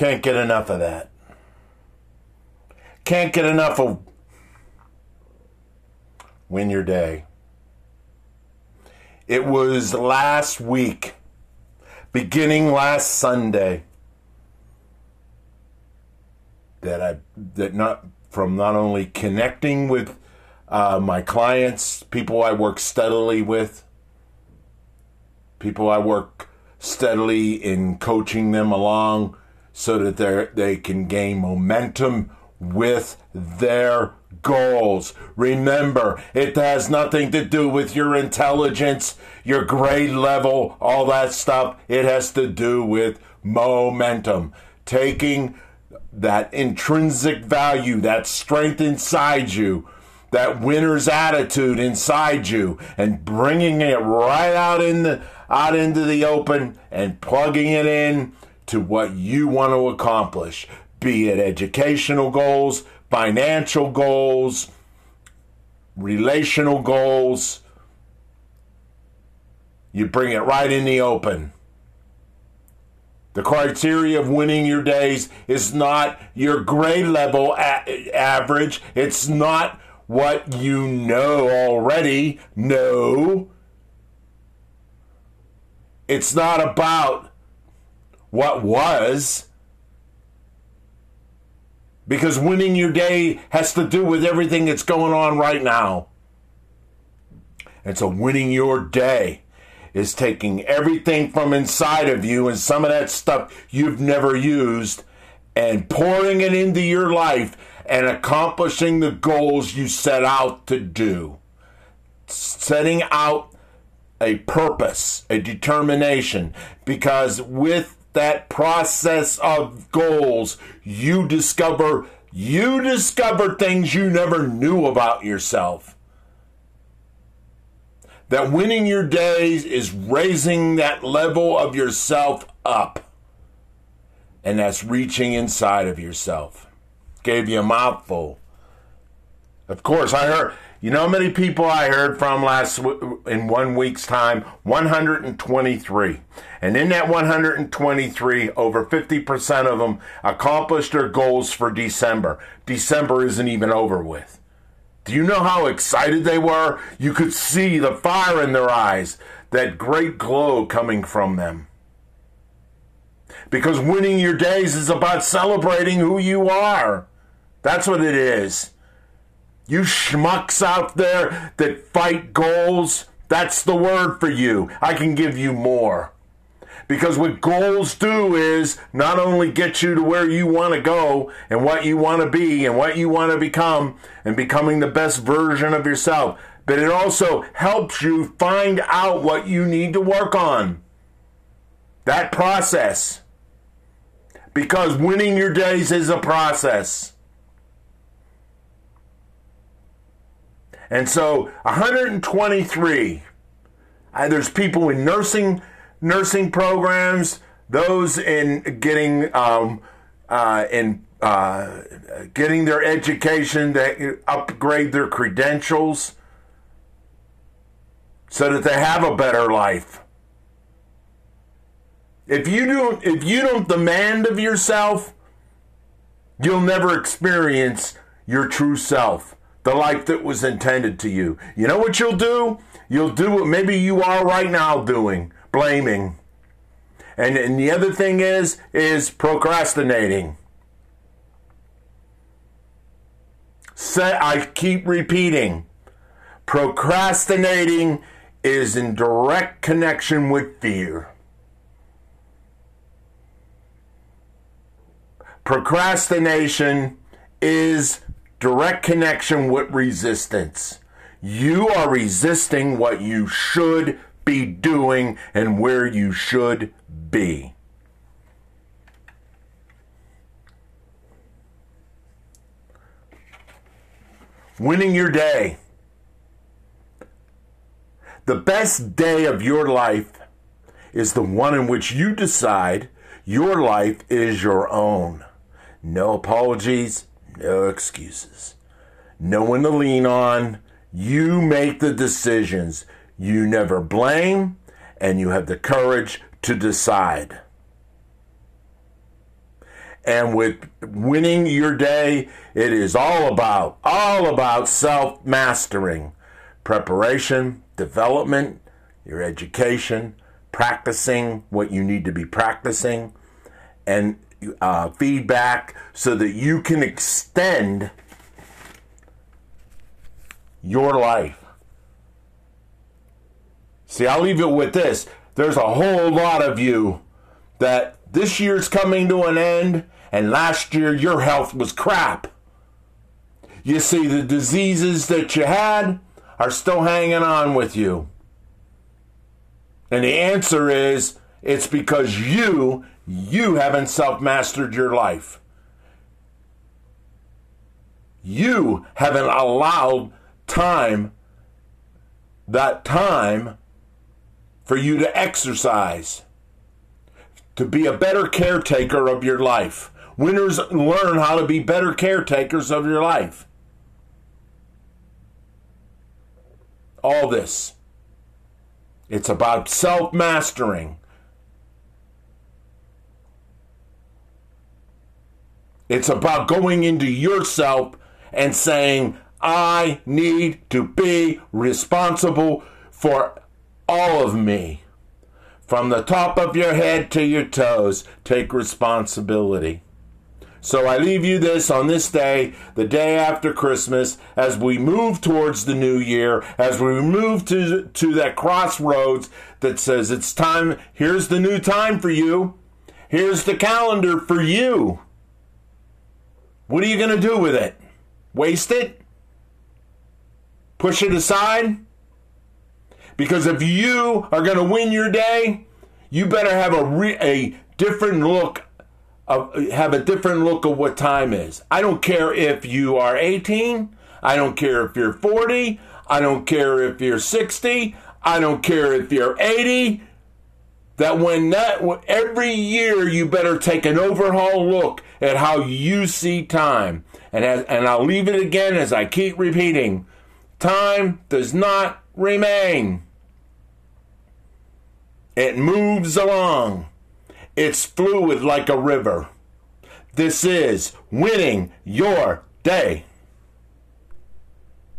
Can't get enough of that. Can't get enough of win your day. It was last week, beginning last Sunday, that I that not from not only connecting with uh, my clients, people I work steadily with, people I work steadily in coaching them along so that they can gain momentum with their goals. Remember, it has nothing to do with your intelligence, your grade level, all that stuff. It has to do with momentum. Taking that intrinsic value, that strength inside you, that winner's attitude inside you, and bringing it right out in the out into the open and plugging it in to what you want to accomplish, be it educational goals, financial goals, relational goals. You bring it right in the open. The criteria of winning your days is not your grade level a- average. It's not what you know already. No. It's not about what was. Because winning your day has to do with everything that's going on right now. And so winning your day is taking everything from inside of you and some of that stuff you've never used and pouring it into your life and accomplishing the goals you set out to do. Setting out a purpose, a determination, because with that process of goals, you discover you discover things you never knew about yourself that winning your days is raising that level of yourself up. And that's reaching inside of yourself. Gave you a mouthful. Of course, I heard, you know how many people I heard from last, in one week's time? 123. And in that 123, over 50% of them accomplished their goals for December. December isn't even over with. Do you know how excited they were? You could see the fire in their eyes, that great glow coming from them. Because winning your days is about celebrating who you are. That's what it is. You schmucks out there that fight goals, that's the word for you. I can give you more. Because what goals do is not only get you to where you want to go and what you want to be and what you want to become and becoming the best version of yourself, but it also helps you find out what you need to work on. That process. Because winning your days is a process. And so 123, uh, there's people in nursing nursing programs, those in getting um, uh, in uh, getting their education, to upgrade their credentials, so that they have a better life. If you don't, if you don't demand of yourself, you'll never experience your true self, the life that was intended to you. You know what you'll do? You'll do what maybe you are right now doing blaming. And, and the other thing is is procrastinating. Say, I keep repeating. Procrastinating is in direct connection with fear. Procrastination is direct connection with resistance. You are resisting what you should be doing and where you should be. Winning your day. The best day of your life is the one in which you decide your life is your own. No apologies, no excuses. No one to lean on. You make the decisions. You never blame, and you have the courage to decide. And with winning your day, it is all about, all about self mastering, preparation, development, your education, practicing what you need to be practicing, and uh, feedback so that you can extend your life. See, I'll leave it with this. There's a whole lot of you that this year's coming to an end, and last year your health was crap. You see, the diseases that you had are still hanging on with you. And the answer is it's because you, you haven't self mastered your life. You haven't allowed time, that time, for you to exercise, to be a better caretaker of your life. Winners learn how to be better caretakers of your life. All this. It's about self mastering. It's about going into yourself and saying, I need to be responsible for all of me. From the top of your head to your toes, take responsibility. So I leave you this on this day, the day after Christmas, as we move towards the new year, as we move to, to that crossroads that says it's time, here's the new time for you. Here's the calendar for you. What are you going to do with it? Waste it? Push it aside? Because if you are going to win your day, you better have a, re- a different look have a different look of what time is. I don't care if you are 18. I don't care if you're 40. I don't care if you're 60. I don't care if you're 80. That when that every year you better take an overhaul look at how you see time. And as, and I'll leave it again as I keep repeating. Time does not remain. It moves along. It's fluid like a river. This is winning your day.